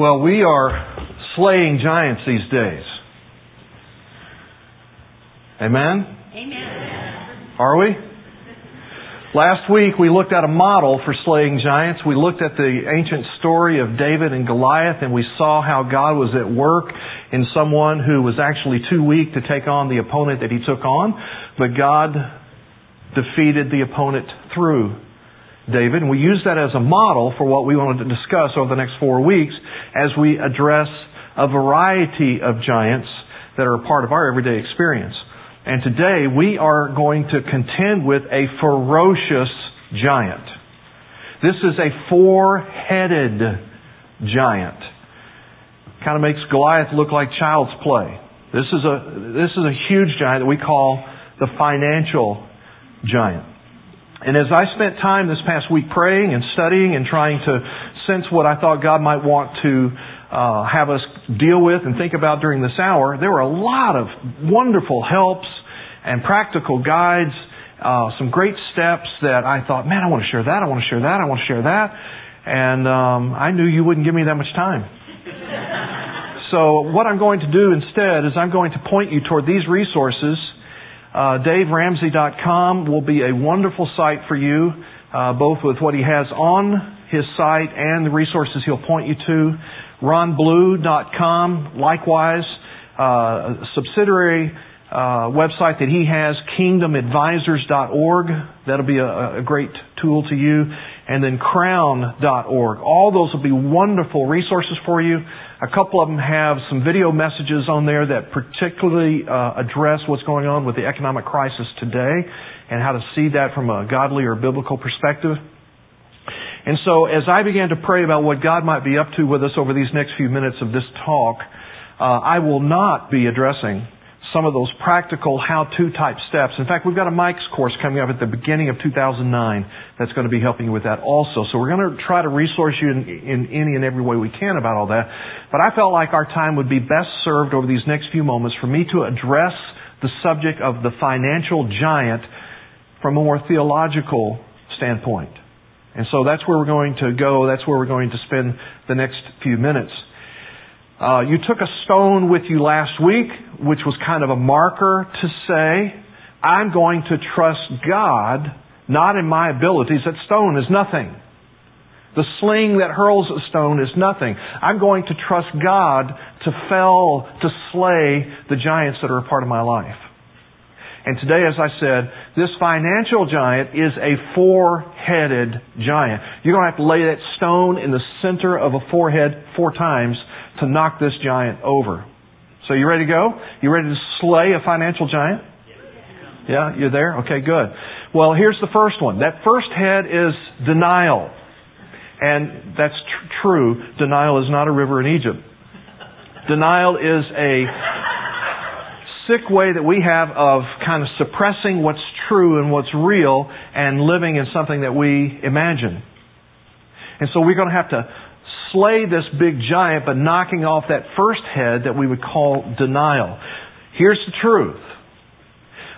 Well, we are slaying giants these days. Amen? Amen. Are we? Last week we looked at a model for slaying giants. We looked at the ancient story of David and Goliath and we saw how God was at work in someone who was actually too weak to take on the opponent that he took on, but God defeated the opponent through David. And we use that as a model for what we wanted to discuss over the next four weeks as we address a variety of giants that are a part of our everyday experience. And today we are going to contend with a ferocious giant. This is a four-headed giant. Kind of makes Goliath look like child's play. This is a, this is a huge giant that we call the financial giant. And as I spent time this past week praying and studying and trying to sense what I thought God might want to uh, have us deal with and think about during this hour, there were a lot of wonderful helps and practical guides, uh, some great steps that I thought, man, I want to share that, I want to share that, I want to share that. And um, I knew you wouldn't give me that much time. so what I'm going to do instead is I'm going to point you toward these resources. Uh, DaveRamsey.com will be a wonderful site for you, uh, both with what he has on his site and the resources he'll point you to. RonBlue.com, likewise, uh, a subsidiary uh, website that he has, kingdomadvisors.org. That'll be a, a, great tool to you. And then crown.org. All those will be wonderful resources for you. A couple of them have some video messages on there that particularly uh, address what's going on with the economic crisis today and how to see that from a godly or biblical perspective. And so as I began to pray about what God might be up to with us over these next few minutes of this talk, uh, I will not be addressing some of those practical how-to type steps. In fact, we've got a Mike's course coming up at the beginning of 2009 that's going to be helping you with that also. So we're going to try to resource you in, in any and every way we can about all that. But I felt like our time would be best served over these next few moments for me to address the subject of the financial giant from a more theological standpoint. And so that's where we're going to go. That's where we're going to spend the next few minutes. Uh, you took a stone with you last week, which was kind of a marker to say, I'm going to trust God, not in my abilities. That stone is nothing. The sling that hurls a stone is nothing. I'm going to trust God to fell, to slay the giants that are a part of my life. And today, as I said, this financial giant is a four-headed giant. You're going to have to lay that stone in the center of a forehead four times to knock this giant over. So you ready to go? You ready to slay a financial giant? Yeah, you're there? Okay, good. Well, here's the first one. That first head is denial. And that's tr- true. Denial is not a river in Egypt. Denial is a sick way that we have of kind of suppressing what's true and what's real and living in something that we imagine. And so we're going to have to slay this big giant by knocking off that first head that we would call denial. Here's the truth.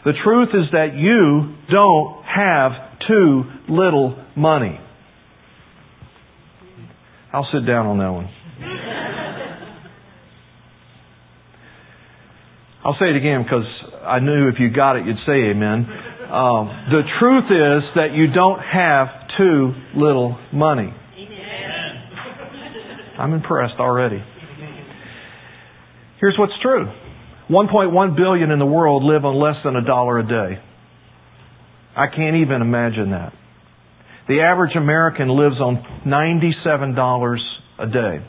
The truth is that you don't have too little money. I'll sit down on that one. I'll say it again because I knew if you got it, you'd say amen. Um, the truth is that you don't have too little money. I'm impressed already. Here's what's true. 1.1 billion in the world live on less than a dollar a day. I can't even imagine that. The average American lives on $97 a day.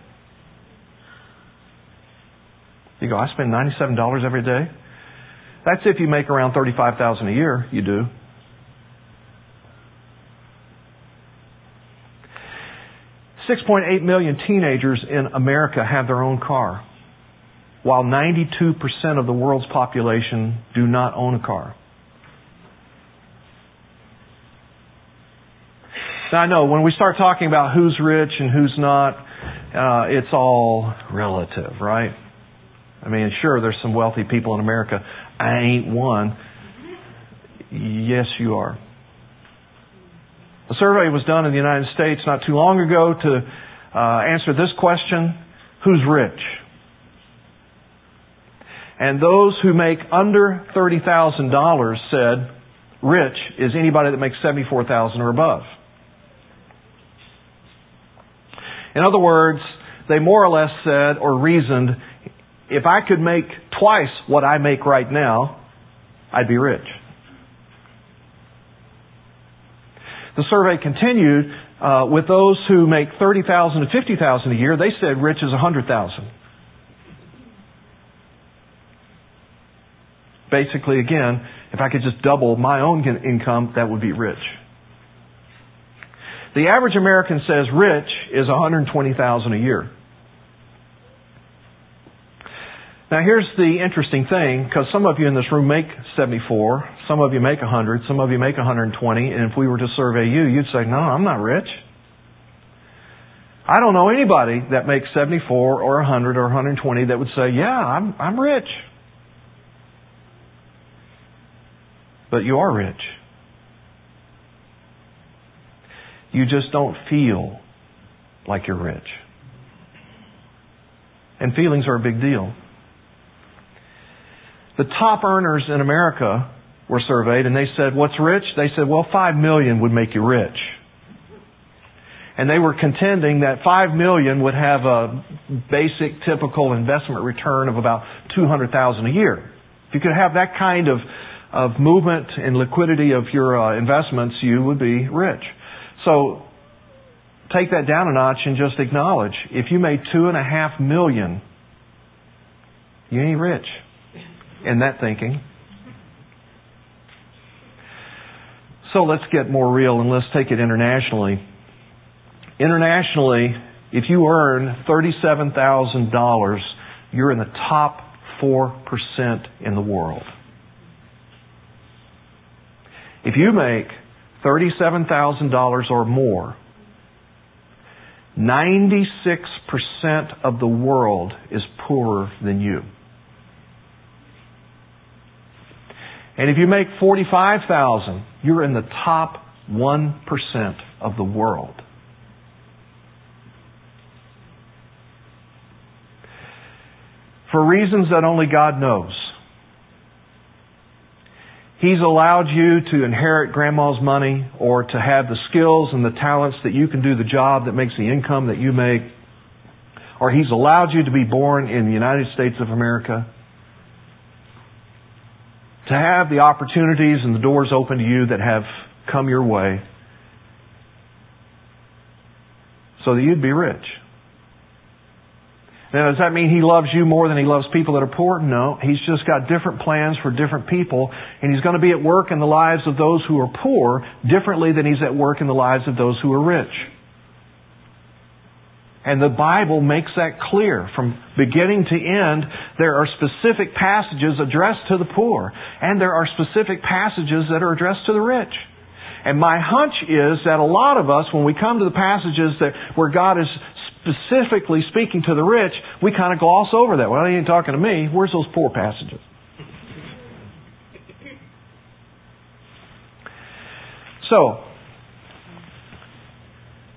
You go, I spend $97 every day? That's if you make around 35000 a year, you do. Six point eight million teenagers in America have their own car, while 92% of the world's population do not own a car. Now I know when we start talking about who's rich and who's not, uh, it's all relative, right? I mean, sure, there's some wealthy people in America. I ain't one. Yes, you are. A survey was done in the United States not too long ago to uh, answer this question who's rich? And those who make under $30,000 said, rich is anybody that makes 74,000 or above. In other words, they more or less said or reasoned, if I could make twice what I make right now, I'd be rich. The survey continued uh, with those who make thirty thousand to fifty thousand a year. They said rich is a hundred thousand. Basically, again, if I could just double my own income, that would be rich. The average American says rich is 120,000 a year. Now here's the interesting thing, because some of you in this room make 74, some of you make 100, some of you make 120, and if we were to survey you, you'd say, no, I'm not rich. I don't know anybody that makes 74 or 100 or 120 that would say, yeah, I'm, I'm rich. But you are rich. You just don't feel like you're rich. And feelings are a big deal. The top earners in America were surveyed and they said, what's rich? They said, well, five million would make you rich. And they were contending that five million would have a basic typical investment return of about 200,000 a year. If you could have that kind of, of movement and liquidity of your uh, investments, you would be rich. So take that down a notch and just acknowledge if you made two and a half million, you ain't rich in that thinking. So let's get more real and let's take it internationally. Internationally, if you earn $37,000, you're in the top 4% in the world. If you make $37,000 or more, 96% of the world is poorer than you. And if you make 45,000, you're in the top 1% of the world. For reasons that only God knows, He's allowed you to inherit grandma's money or to have the skills and the talents that you can do the job that makes the income that you make. Or He's allowed you to be born in the United States of America. To have the opportunities and the doors open to you that have come your way. So that you'd be rich. Now, does that mean He loves you more than He loves people that are poor? No. He's just got different plans for different people, and He's going to be at work in the lives of those who are poor differently than He's at work in the lives of those who are rich. And the Bible makes that clear. From beginning to end, there are specific passages addressed to the poor, and there are specific passages that are addressed to the rich. And my hunch is that a lot of us, when we come to the passages that where God is specifically speaking to the rich, we kind of gloss over that. Well, he ain't talking to me. Where's those poor passages? So,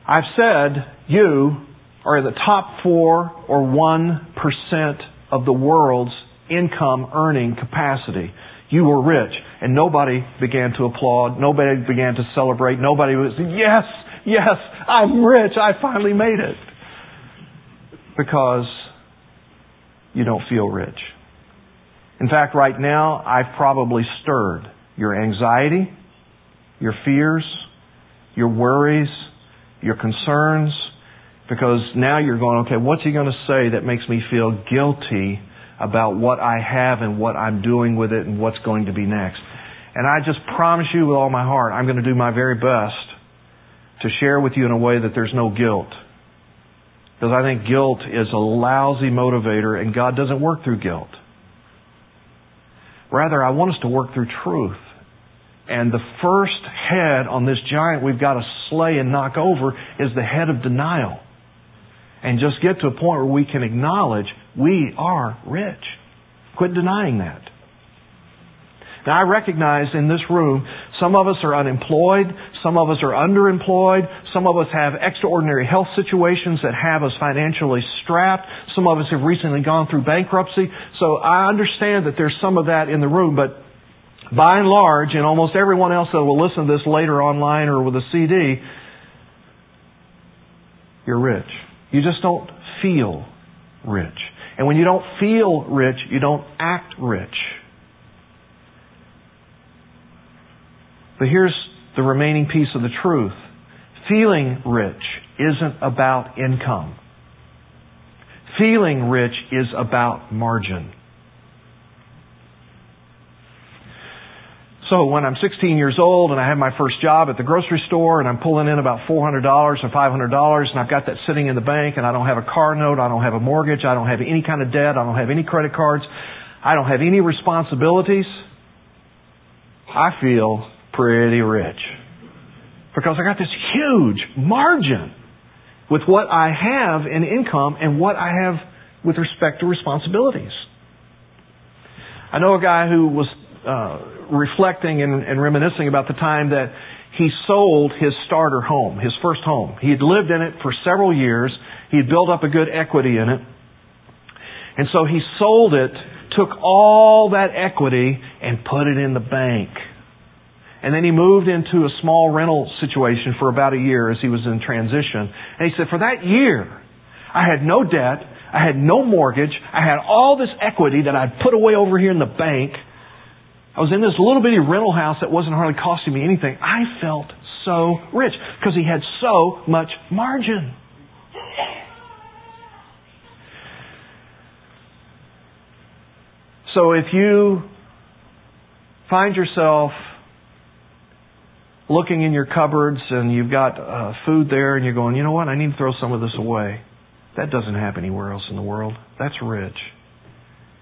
I've said you are in the top four or one percent of the world's income earning capacity. You were rich, and nobody began to applaud. Nobody began to celebrate. Nobody was, yes, yes, I'm rich. I finally made it because you don't feel rich. In fact, right now, I've probably stirred your anxiety, your fears, your worries, your concerns, because now you're going, okay, what's he going to say that makes me feel guilty about what I have and what I'm doing with it and what's going to be next? And I just promise you with all my heart, I'm going to do my very best to share with you in a way that there's no guilt because I think guilt is a lousy motivator and God doesn't work through guilt. Rather, I want us to work through truth. And the first head on this giant we've got to slay and knock over is the head of denial. And just get to a point where we can acknowledge we are rich. Quit denying that. Now I recognize in this room, some of us are unemployed, Some of us are underemployed. Some of us have extraordinary health situations that have us financially strapped. Some of us have recently gone through bankruptcy. So I understand that there's some of that in the room, but by and large, and almost everyone else that will listen to this later online or with a CD, you're rich. You just don't feel rich. And when you don't feel rich, you don't act rich. But here's the remaining piece of the truth. Feeling rich isn't about income. Feeling rich is about margin. So when I'm 16 years old and I have my first job at the grocery store and I'm pulling in about $400 or $500 and I've got that sitting in the bank and I don't have a car note, I don't have a mortgage, I don't have any kind of debt, I don't have any credit cards, I don't have any responsibilities, I feel pretty rich. Because I got this huge margin with what I have in income and what I have with respect to responsibilities. I know a guy who was uh, reflecting and, and reminiscing about the time that he sold his starter home, his first home. He had lived in it for several years. He had built up a good equity in it. And so he sold it, took all that equity, and put it in the bank. And then he moved into a small rental situation for about a year as he was in transition. And he said, for that year, I had no debt, I had no mortgage, I had all this equity that I'd put away over here in the bank, I was in this little bitty rental house that wasn't hardly costing me anything. I felt so rich because he had so much margin. So if you find yourself looking in your cupboards and you've got uh, food there and you're going, you know what, I need to throw some of this away. That doesn't happen anywhere else in the world. That's rich.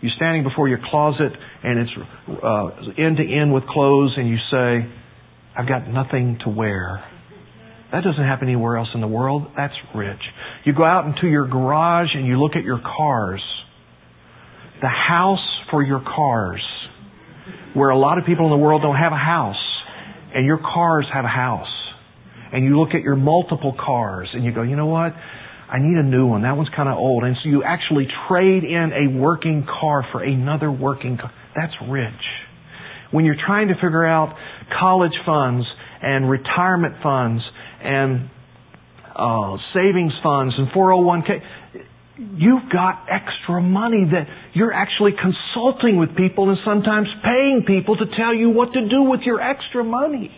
You're standing before your closet and it's uh, end to end with clothes and you say, I've got nothing to wear. That doesn't happen anywhere else in the world. That's rich. You go out into your garage and you look at your cars. The house for your cars. Where a lot of people in the world don't have a house. And your cars have a house. And you look at your multiple cars and you go, you know what? I need a new one. That one's kind of old. And so you actually trade in a working car for another working car. That's rich. When you're trying to figure out college funds and retirement funds and uh, savings funds and 401k, you've got extra money that you're actually consulting with people and sometimes paying people to tell you what to do with your extra money.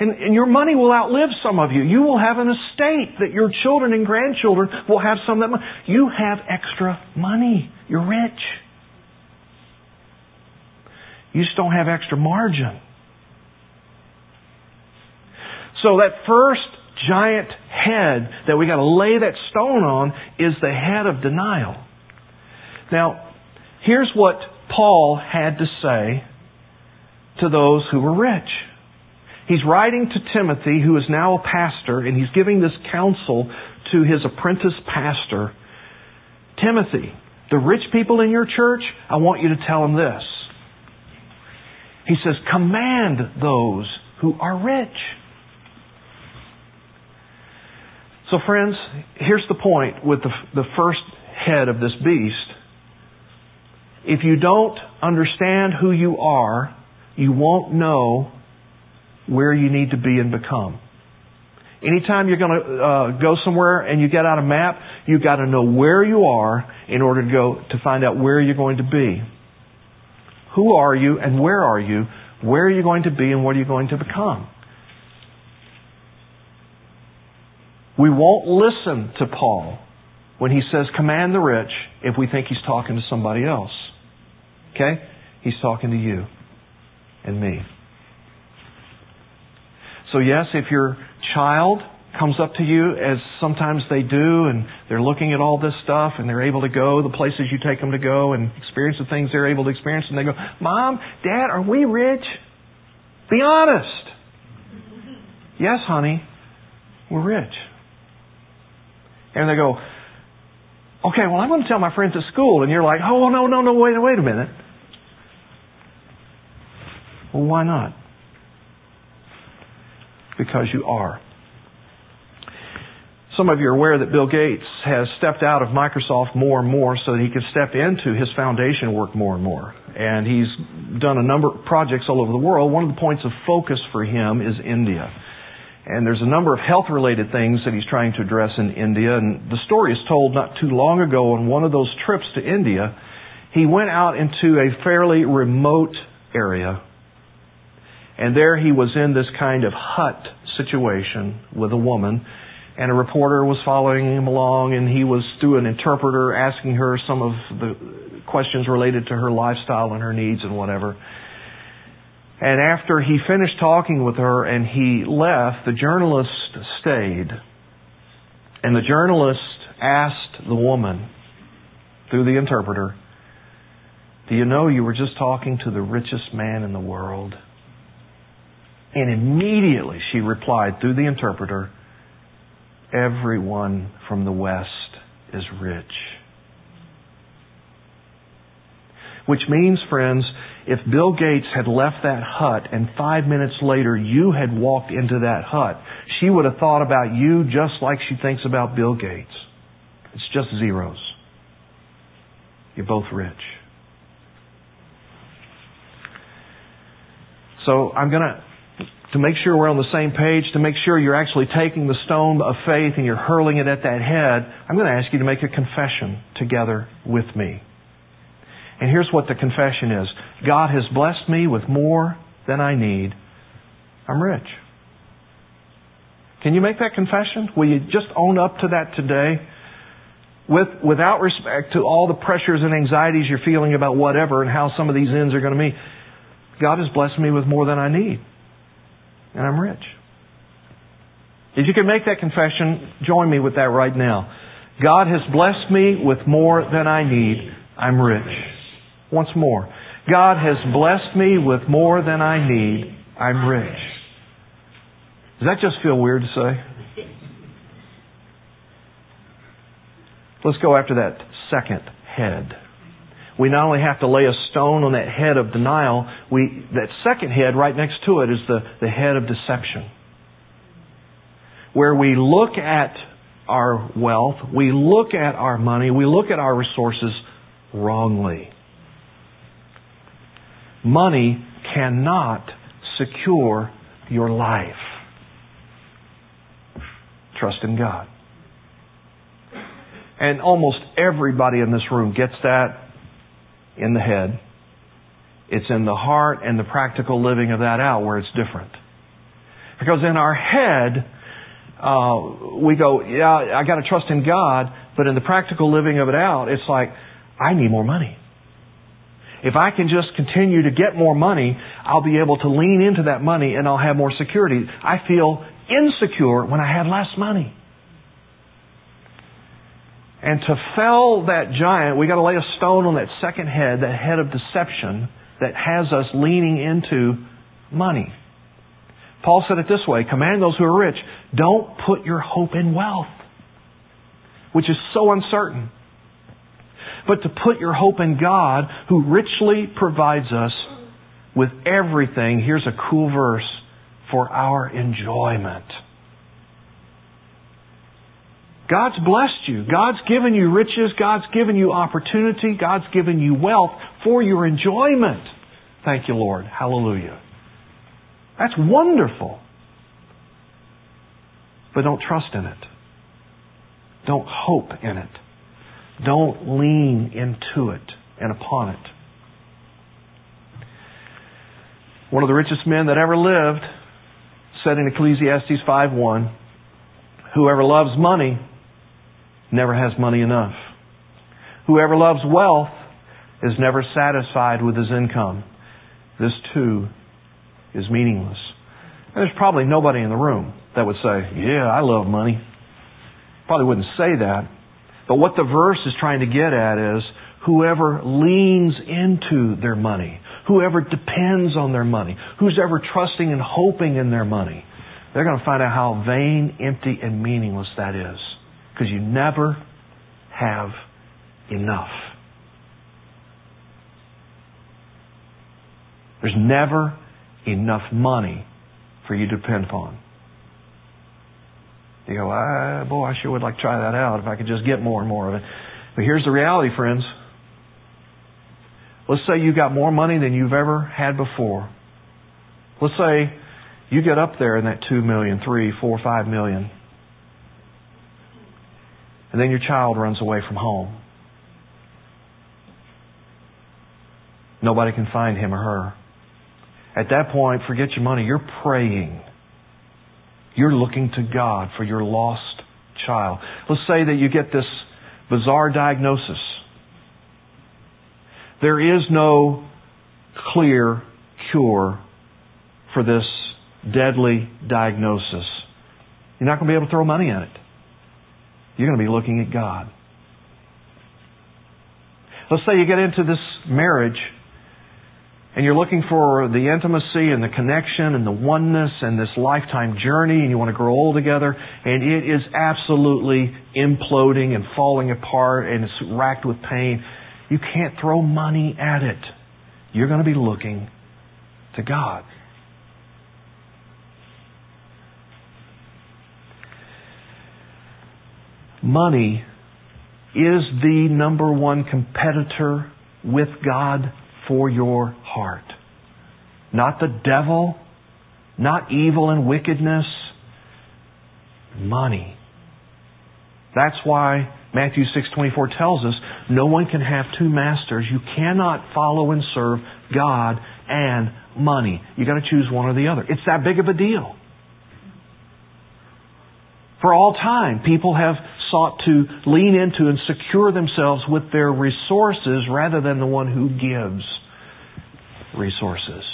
And, and your money will outlive some of you. You will have an estate that your children and grandchildren will have some of that money. You have extra money. You're rich. You just don't have extra margin. So that first giant head that we got to lay that stone on is the head of denial. Now, here's what Paul had to say to those who were rich. He's writing to Timothy, who is now a pastor, and he's giving this counsel to his apprentice pastor. Timothy, the rich people in your church, I want you to tell them this. He says, command those who are rich. So, friends, here's the point with the, the first head of this beast. If you don't understand who you are, you won't know where you need to be and become. Anytime you're going to uh, go somewhere and you get out a map, you've got to know where you are in order to go to find out where you're going to be. Who are you and where are you? Where are you going to be and what are you going to become? We won't listen to Paul when he says command the rich if we think he's talking to somebody else. Okay? He's talking to you and me. So yes, if your child comes up to you as sometimes they do and they're looking at all this stuff and they're able to go the places you take them to go and experience the things they're able to experience and they go, Mom, Dad, are we rich? Be honest. Yes, honey, we're rich. And they go, okay, well, I'm going to tell my friends at school. And you're like, oh, no, no, no, wait, wait a minute. Well, why not? Because you are. Some of you are aware that Bill Gates has stepped out of Microsoft more and more so that he can step into his foundation work more and more. And he's done a number of projects all over the world. One of the points of focus for him is India. And there's a number of health related things that he's trying to address in India. And the story is told not too long ago on one of those trips to India. He went out into a fairly remote area. And there he was in this kind of hut situation with a woman and a reporter was following him along and he was through an interpreter asking her some of the questions related to her lifestyle and her needs and whatever. And after he finished talking with her and he left, the journalist stayed. And the journalist asked the woman through the interpreter, Do you know you were just talking to the richest man in the world? And immediately she replied through the interpreter, everyone from the West is rich. Which means, friends, if Bill Gates had left that hut and five minutes later you had walked into that hut, she would have thought about you just like she thinks about Bill Gates. It's just zeros. You're both rich. So I'm going to to make sure we're on the same page, to make sure you're actually taking the stone of faith and you're hurling it at that head, I'm going to ask you to make a confession together with me. And here's what the confession is God has blessed me with more than I need. I'm rich. Can you make that confession? Will you just own up to that today? With, without respect to all the pressures and anxieties you're feeling about whatever and how some of these ends are going to be, God has blessed me with more than I need and I'm rich. If you can make that confession, join me with that right now. God has blessed me with more than I need. I'm rich. Once more. God has blessed me with more than I need. I'm rich. Does that just feel weird to say? Let's go after that second head we not only have to lay a stone on that head of denial, we, that second head right next to it is the, the head of deception. Where we look at our wealth, we look at our money, we look at our resources wrongly. Money cannot secure your life. Trust in God. And almost everybody in this room gets that in the head. It's in the heart and the practical living of that out where it's different. Because in our head, uh, we go, yeah, I got to trust in God, but in the practical living of it out, it's like, I need more money. If I can just continue to get more money, I'll be able to lean into that money and I'll have more security. I feel insecure when I have less money. And to fell that giant, we got to lay a stone on that second head, that head of deception that has us leaning into money. Paul said it this way, command those who are rich, don't put your hope in wealth, which is so uncertain. But to put your hope in God, who richly provides us with everything, here's a cool verse, for our enjoyment. God's blessed you. God's given you riches. God's given you opportunity. God's given you wealth for your enjoyment. Thank you, Lord. Hallelujah. That's wonderful. But don't trust in it. Don't hope in it. Don't lean into it and upon it. One of the richest men that ever lived said in Ecclesiastes 5:1, "Whoever loves money never has money enough. Whoever loves wealth is never satisfied with his income. This too is meaningless. And there's probably nobody in the room that would say, Yeah, I love money. Probably wouldn't say that. But what the verse is trying to get at is whoever leans into their money, whoever depends on their money, who's ever trusting and hoping in their money, they're going to find out how vain, empty, and meaningless that is. Because you never have enough. There's never enough money for you to depend upon. You go, ah, boy, I sure would like to try that out if I could just get more and more of it. But here's the reality, friends. Let's say you got more money than you've ever had before. Let's say you get up there in that two million, three, four, five million, and then your child runs away from home. Nobody can find him or her. At that point, forget your money. You're praying. You're looking to God for your lost child. Let's say that you get this bizarre diagnosis. There is no clear cure for this deadly diagnosis. You're not going to be able to throw money at it. You're going to be looking at God. Let's say you get into this marriage and you're looking for the intimacy and the connection and the oneness and this lifetime journey and you want to grow old together and it is absolutely imploding and falling apart and it's racked with pain, you can't throw money at it. You're going to be looking to God. Money is the number one competitor with God for your heart. Not the devil, not evil and wickedness, money. That's why Matthew 6:24 tells us no one can have two masters. You cannot follow and serve God and money. You got to choose one or the other. It's that big of a deal. For all time, people have sought to lean into and secure themselves with their resources rather than the one who gives resources.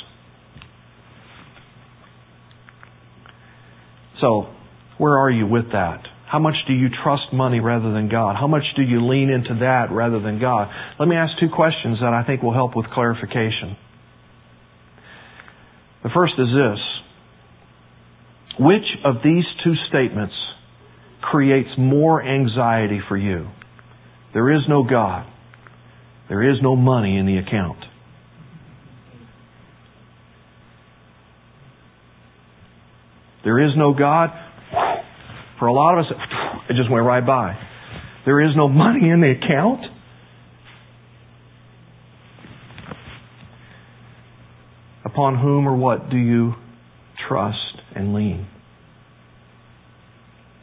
So, where are you with that? How much do you trust money rather than God? How much do you lean into that rather than God? Let me ask two questions that I think will help with clarification. The first is this. Which of these two statements creates more anxiety for you? There is no God. There is no money in the account. There is no God. For a lot of us, it just went right by. There is no money in the account. Upon whom or what do you trust and lean?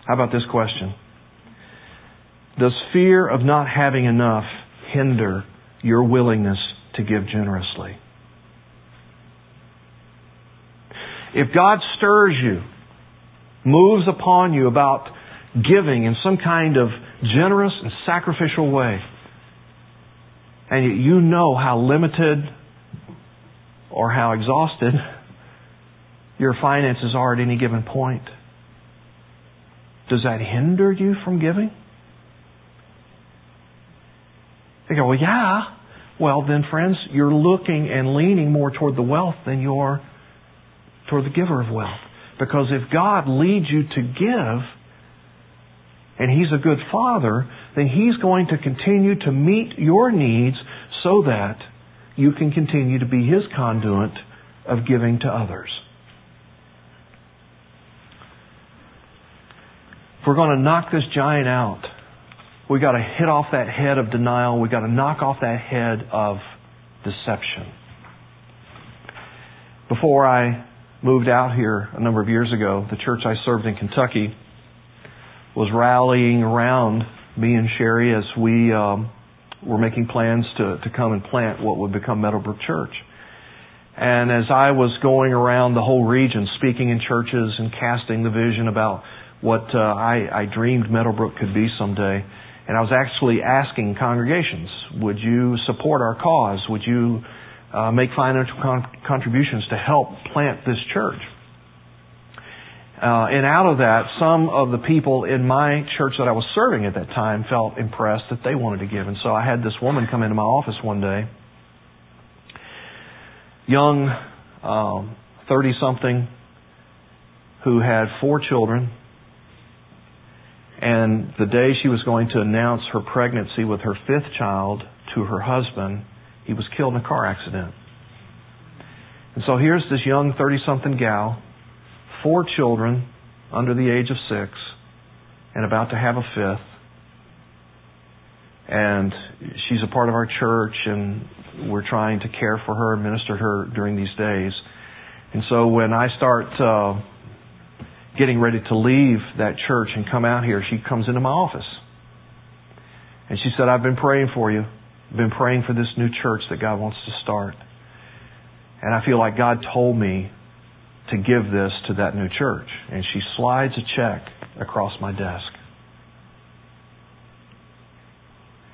How about this question? Does fear of not having enough hinder your willingness to give generously? If God stirs you, moves upon you about giving in some kind of generous and sacrificial way, and you know how limited or how exhausted your finances are at any given point, does that hinder you from giving? They go, well, yeah. Well, then, friends, you're looking and leaning more toward the wealth than you're toward the giver of wealth. Because if God leads you to give, and He's a good Father, then He's going to continue to meet your needs so that you can continue to be His conduit of giving to others. If we're going to knock this giant out, we've got to hit off that head of denial. We've got to knock off that head of deception. Before I moved out here a number of years ago, the church I served in Kentucky was rallying around me and Sherry as we um, were making plans to, to come and plant what would become Meadowbrook Church. And as I was going around the whole region, speaking in churches and casting the vision about what uh, I, I dreamed Meadowbrook could be someday, and I was actually asking congregations, would you support our cause? Would you uh, make financial con- contributions to help plant this church. Uh, and out of that, some of the people in my church that I was serving at that time felt impressed that they wanted to give. And so I had this woman come into my office one day, young, 30 um, something, who had four children. And the day she was going to announce her pregnancy with her fifth child to her husband, he was killed in a car accident. And so here's this young 30 something gal, four children under the age of six, and about to have a fifth. And she's a part of our church, and we're trying to care for her and minister to her during these days. And so when I start uh, getting ready to leave that church and come out here, she comes into my office. And she said, I've been praying for you. I've been praying for this new church that God wants to start. And I feel like God told me to give this to that new church. And she slides a check across my desk.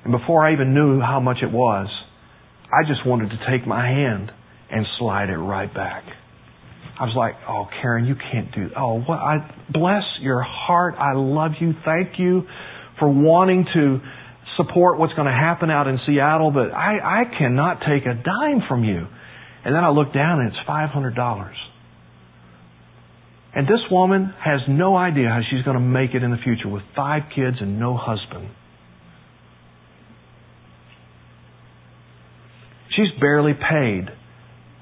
And before I even knew how much it was, I just wanted to take my hand and slide it right back. I was like, "Oh, Karen, you can't do. Oh, what? I bless your heart. I love you. Thank you for wanting to support what's going to happen out in Seattle, but I, I cannot take a dime from you." And then I look down and it's five hundred dollars. And this woman has no idea how she's going to make it in the future with five kids and no husband. She's barely paid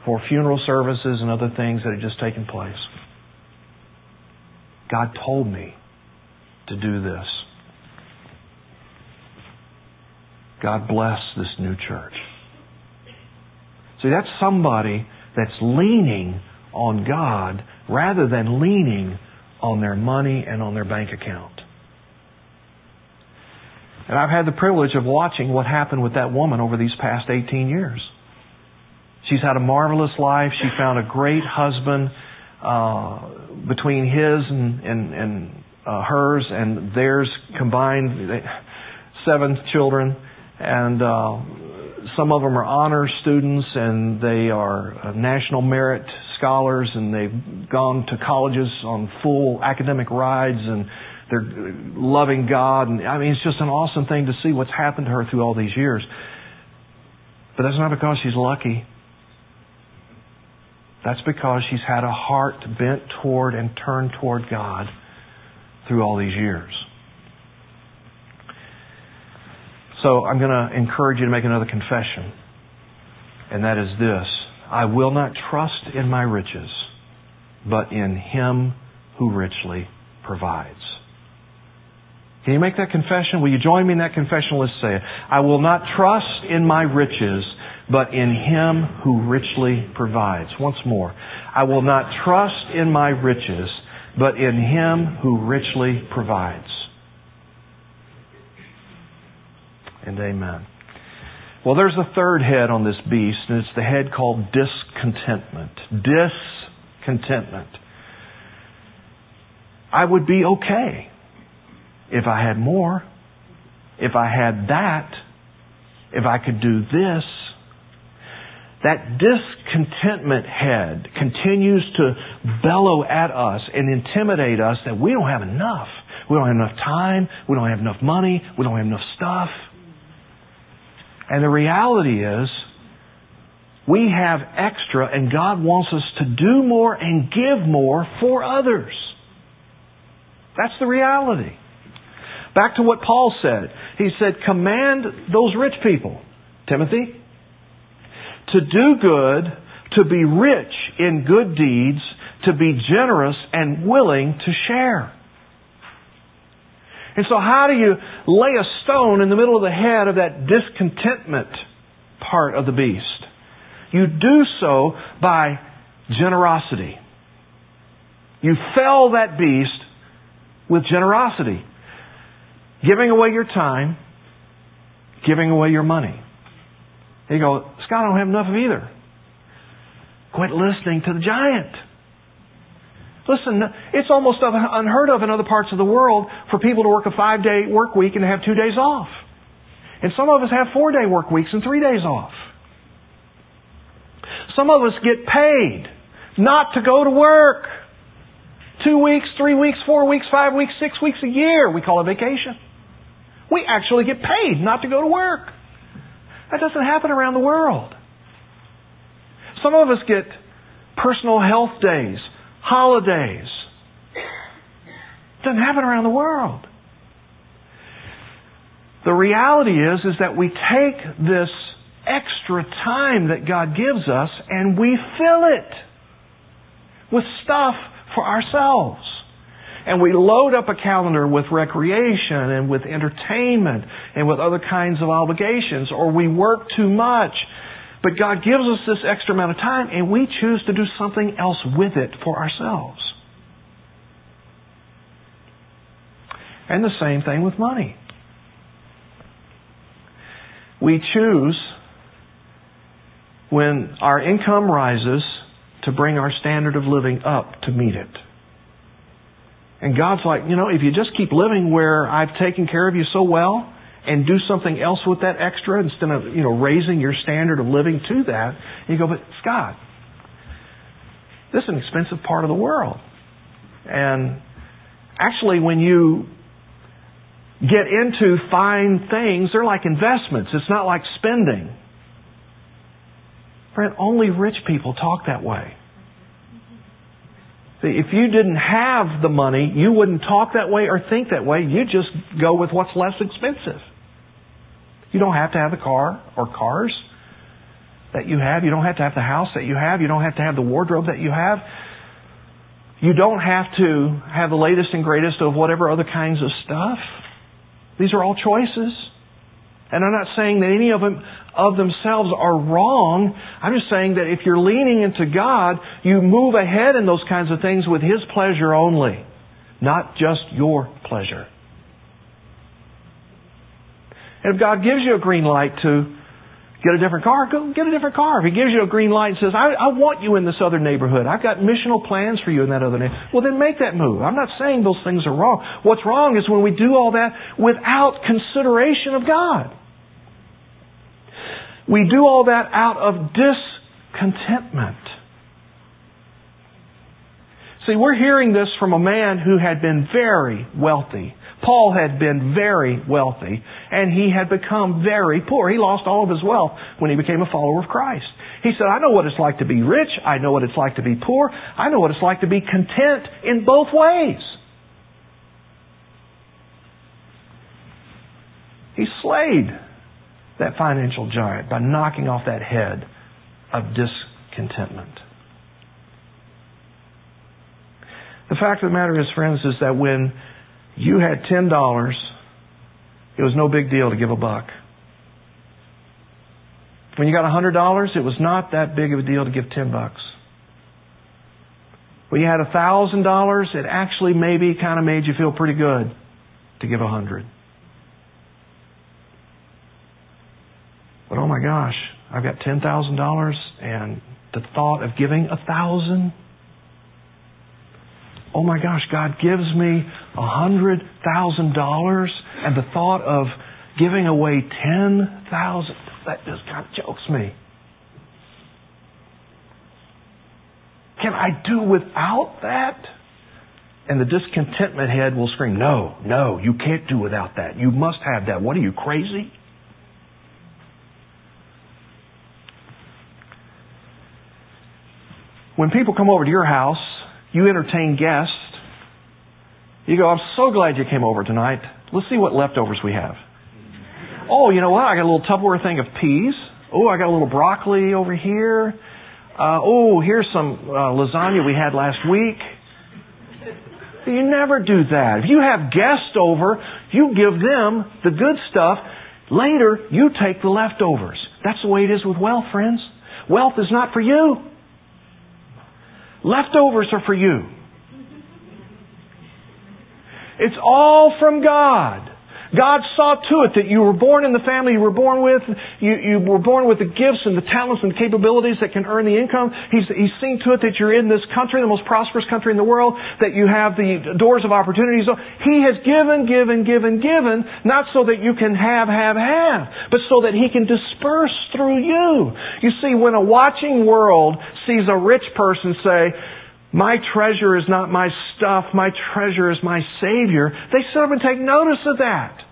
for funeral services and other things that had just taken place. God told me to do this. God bless this new church. See, that's somebody that's leaning on God rather than leaning on their money and on their bank account. And I've had the privilege of watching what happened with that woman over these past 18 years. She's had a marvelous life. She found a great husband uh, between his and, and, and uh, hers and theirs combined, seven children. And uh, some of them are honor students and they are uh, national merit scholars and they've gone to colleges on full academic rides and they're loving God. And I mean, it's just an awesome thing to see what's happened to her through all these years. But that's not because she's lucky. That's because she's had a heart bent toward and turned toward God through all these years. So I'm going to encourage you to make another confession. And that is this I will not trust in my riches, but in Him who richly provides. Can you make that confession? Will you join me in that confession? Let's say it. I will not trust in my riches, but in Him who richly provides. Once more. I will not trust in my riches, but in Him who richly provides. And amen. Well, there's a third head on this beast, and it's the head called discontentment. Discontentment. I would be okay if I had more, if I had that, if I could do this. That discontentment head continues to bellow at us and intimidate us that we don't have enough. We don't have enough time. We don't have enough money. We don't have enough stuff. And the reality is, we have extra and God wants us to do more and give more for others. That's the reality. Back to what Paul said. He said, command those rich people, Timothy, to do good, to be rich in good deeds, to be generous and willing to share. And so how do you lay a stone in the middle of the head of that discontentment part of the beast? You do so by generosity. You fell that beast with generosity. Giving away your time, giving away your money. you go, Scott, I don't have enough of either. Quit listening to the giant. Listen, it's almost unheard of in other parts of the world for people to work a five day work week and have two days off. And some of us have four day work weeks and three days off. Some of us get paid not to go to work. Two weeks, three weeks, four weeks, five weeks, six weeks a year. We call it vacation. We actually get paid not to go to work. That doesn't happen around the world. Some of us get personal health days, holidays. It doesn't happen around the world. The reality is, is that we take this extra time that God gives us and we fill it with stuff for ourselves. And we load up a calendar with recreation and with entertainment and with other kinds of obligations, or we work too much. But God gives us this extra amount of time and we choose to do something else with it for ourselves. And the same thing with money. We choose when our income rises to bring our standard of living up to meet it. And God's like, you know, if you just keep living where I've taken care of you so well and do something else with that extra instead of, you know, raising your standard of living to that, you go, but Scott, this is an expensive part of the world. And actually when you get into fine things, they're like investments. It's not like spending. Friend, only rich people talk that way. See, if you didn't have the money, you wouldn't talk that way or think that way. You just go with what's less expensive. You don't have to have the car or cars that you have. You don't have to have the house that you have. You don't have to have the wardrobe that you have. You don't have to have the latest and greatest of whatever other kinds of stuff. These are all choices. And I'm not saying that any of them of themselves are wrong. I'm just saying that if you're leaning into God, you move ahead in those kinds of things with His pleasure only, not just your pleasure. And if God gives you a green light to get a different car, go get a different car. If He gives you a green light and says, I, I want you in this other neighborhood, I've got missional plans for you in that other neighborhood, well then make that move. I'm not saying those things are wrong. What's wrong is when we do all that without consideration of God. We do all that out of discontentment. See, we're hearing this from a man who had been very wealthy. Paul had been very wealthy, and he had become very poor. He lost all of his wealth when he became a follower of Christ. He said, I know what it's like to be rich. I know what it's like to be poor. I know what it's like to be content in both ways. He slayed that financial giant by knocking off that head of discontentment. The fact of the matter is, friends, is that when you had $10, it was no big deal to give a buck. When you got $100, it was not that big of a deal to give 10 bucks. When you had $1,000, it actually maybe kind of made you feel pretty good to give a 100. But oh my gosh, I've got $10,000 and the thought of giving a thousand. Oh my gosh, God gives me a hundred thousand dollars and the thought of giving away ten thousand, that just kind of chokes me. Can I do without that? And the discontentment head will scream, No, no, you can't do without that. You must have that. What are you, crazy? When people come over to your house, you entertain guests. You go, I'm so glad you came over tonight. Let's see what leftovers we have. Oh, you know what? I got a little Tupperware thing of peas. Oh, I got a little broccoli over here. Uh, oh, here's some uh, lasagna we had last week. You never do that. If you have guests over, you give them the good stuff. Later, you take the leftovers. That's the way it is with wealth, friends. Wealth is not for you. Leftovers are for you. It's all from God. God saw to it that you were born in the family you were born with. You, you were born with the gifts and the talents and capabilities that can earn the income. He's, he's seen to it that you're in this country, the most prosperous country in the world, that you have the doors of opportunities. He has given, given, given, given, not so that you can have, have, have, but so that He can disperse through you. You see, when a watching world sees a rich person say, my treasure is not my stuff, my treasure is my Savior. They sit up and take notice of that.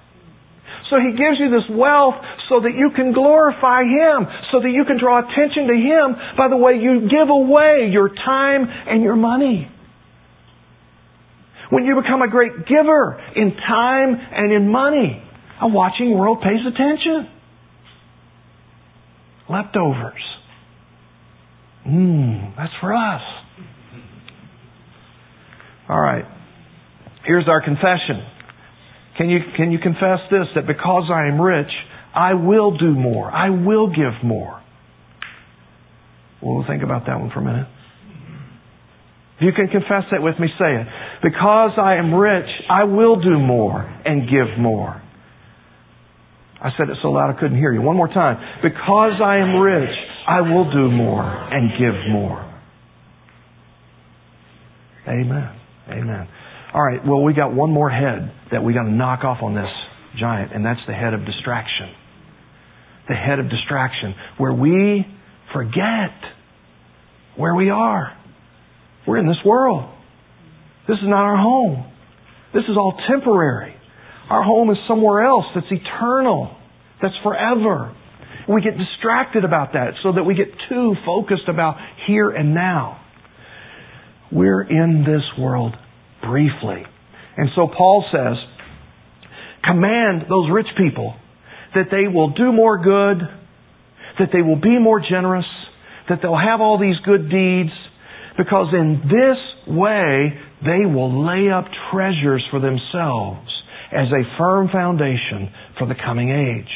So He gives you this wealth so that you can glorify Him, so that you can draw attention to Him by the way you give away your time and your money. When you become a great giver in time and in money, a watching world pays attention. Leftovers. Mmm, that's for us. All right. Here's our confession. Can you, can you confess this? That because I am rich, I will do more. I will give more. We'll think about that one for a minute. If you can confess that with me, say it. Because I am rich, I will do more and give more. I said it so loud I couldn't hear you. One more time. Because I am rich, I will do more and give more. Amen. Amen. All right, well, we got one more head that we got to knock off on this giant, and that's the head of distraction. The head of distraction, where we forget where we are. We're in this world. This is not our home. This is all temporary. Our home is somewhere else that's eternal, that's forever. We get distracted about that so that we get too focused about here and now. We're in this world briefly. And so Paul says, command those rich people that they will do more good, that they will be more generous, that they'll have all these good deeds, because in this way they will lay up treasures for themselves as a firm foundation for the coming age.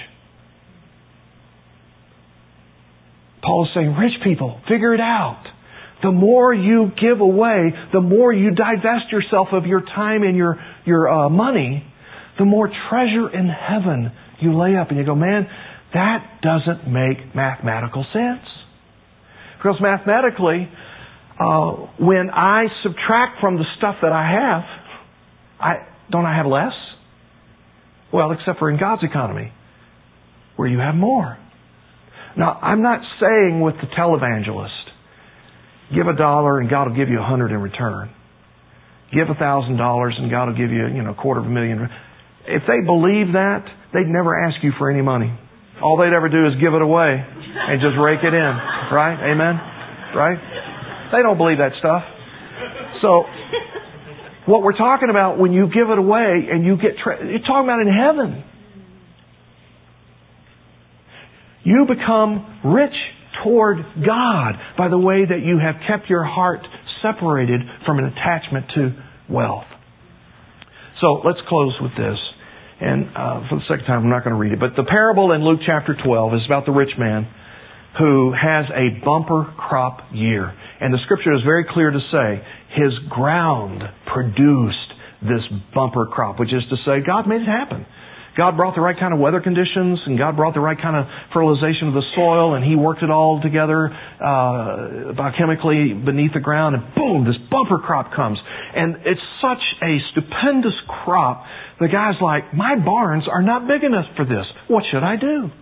Paul is saying, rich people, figure it out. The more you give away, the more you divest yourself of your time and your, your uh, money, the more treasure in heaven you lay up. And you go, man, that doesn't make mathematical sense. Because mathematically, uh, when I subtract from the stuff that I have, I don't I have less? Well, except for in God's economy, where you have more. Now, I'm not saying with the televangelist, Give a dollar and God will give you a hundred in return. Give a thousand dollars and God will give you, you know, a quarter of a million. If they believe that, they'd never ask you for any money. All they'd ever do is give it away and just rake it in. Right? Amen? Right? They don't believe that stuff. So, what we're talking about when you give it away and you get, tra- you're talking about in heaven. You become rich toward God by the way that you have kept your heart separated from an attachment to wealth. So let's close with this. And uh, for the second time, I'm not going to read it. But the parable in Luke chapter 12 is about the rich man who has a bumper crop year. And the scripture is very clear to say his ground produced this bumper crop, which is to say God made it happen. God brought the right kind of weather conditions and God brought the right kind of fertilization of the soil and He worked it all together uh, biochemically beneath the ground and boom, this bumper crop comes. And it's such a stupendous crop. The guy's like, my barns are not big enough for this. What should I do?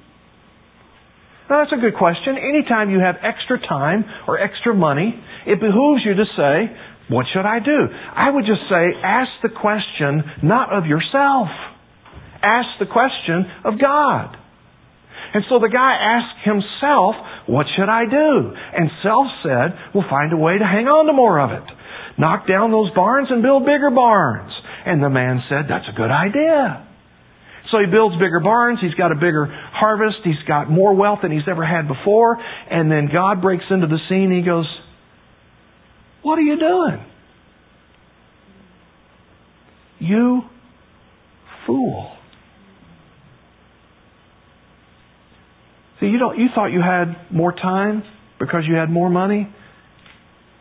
Now that's a good question. Anytime you have extra time or extra money, it behooves you to say, what should I do? I would just say, ask the question not of yourself asked the question of God. And so the guy asked himself, what should I do? And self said, we'll find a way to hang on to more of it. Knock down those barns and build bigger barns. And the man said, that's a good idea. So he builds bigger barns, he's got a bigger harvest, he's got more wealth than he's ever had before, and then God breaks into the scene he goes, What are you doing? You fool. See, you don't, you thought you had more time because you had more money.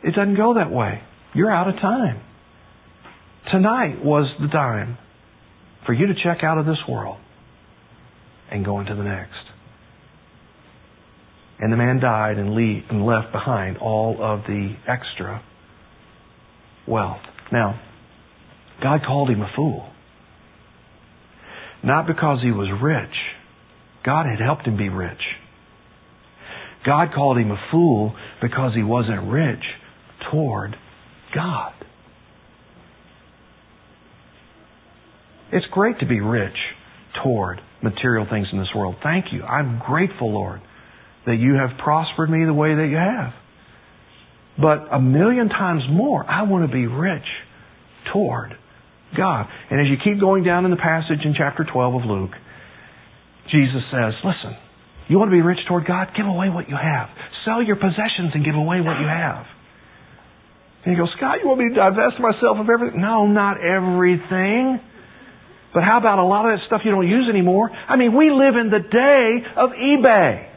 It doesn't go that way. You're out of time. Tonight was the time for you to check out of this world and go into the next. And the man died and, and left behind all of the extra wealth. Now, God called him a fool. Not because he was rich, God had helped him be rich. God called him a fool because he wasn't rich toward God. It's great to be rich toward material things in this world. Thank you. I'm grateful, Lord, that you have prospered me the way that you have. But a million times more, I want to be rich toward God. And as you keep going down in the passage in chapter 12 of Luke, Jesus says, listen, you want to be rich toward God? Give away what you have. Sell your possessions and give away what you have. And you go, Scott, you want me to divest myself of everything? No, not everything. But how about a lot of that stuff you don't use anymore? I mean, we live in the day of eBay.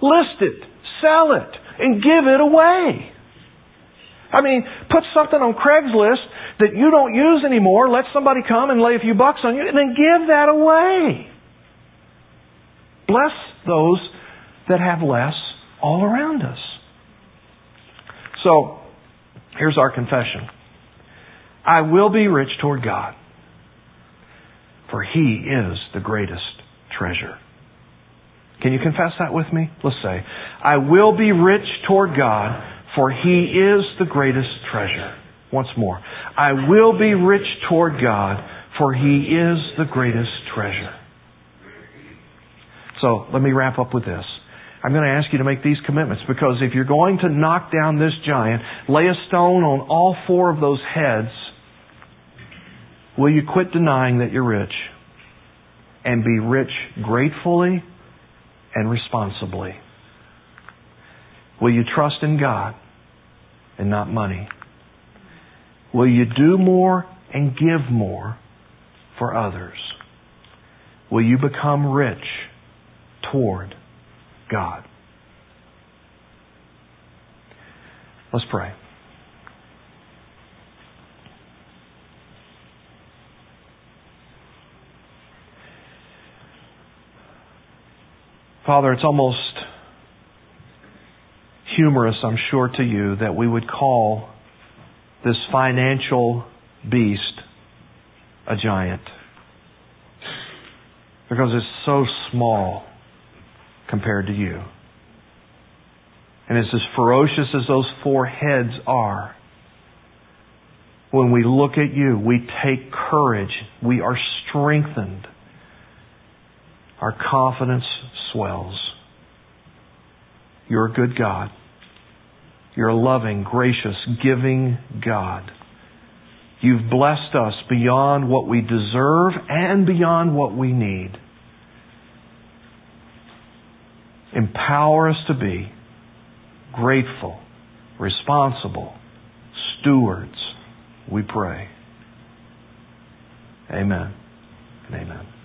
List it, sell it, and give it away. I mean, put something on Craigslist that you don't use anymore, let somebody come and lay a few bucks on you, and then give that away. Bless those that have less all around us. So, here's our confession I will be rich toward God, for He is the greatest treasure. Can you confess that with me? Let's say, I will be rich toward God, for He is the greatest treasure. Once more. I will be rich toward God, for He is the greatest treasure. So, let me wrap up with this. I'm going to ask you to make these commitments because if you're going to knock down this giant, lay a stone on all four of those heads, will you quit denying that you're rich and be rich gratefully and responsibly? Will you trust in God and not money? Will you do more and give more for others? Will you become rich toward God? Let's pray. Father, it's almost humorous, I'm sure, to you that we would call this financial beast a giant. Because it's so small compared to you. And it's as ferocious as those four heads are. When we look at you, we take courage. We are strengthened. Our confidence swells. You're a good God. You're a loving, gracious, giving God. You've blessed us beyond what we deserve and beyond what we need. Empower us to be grateful, responsible stewards, we pray. Amen and amen.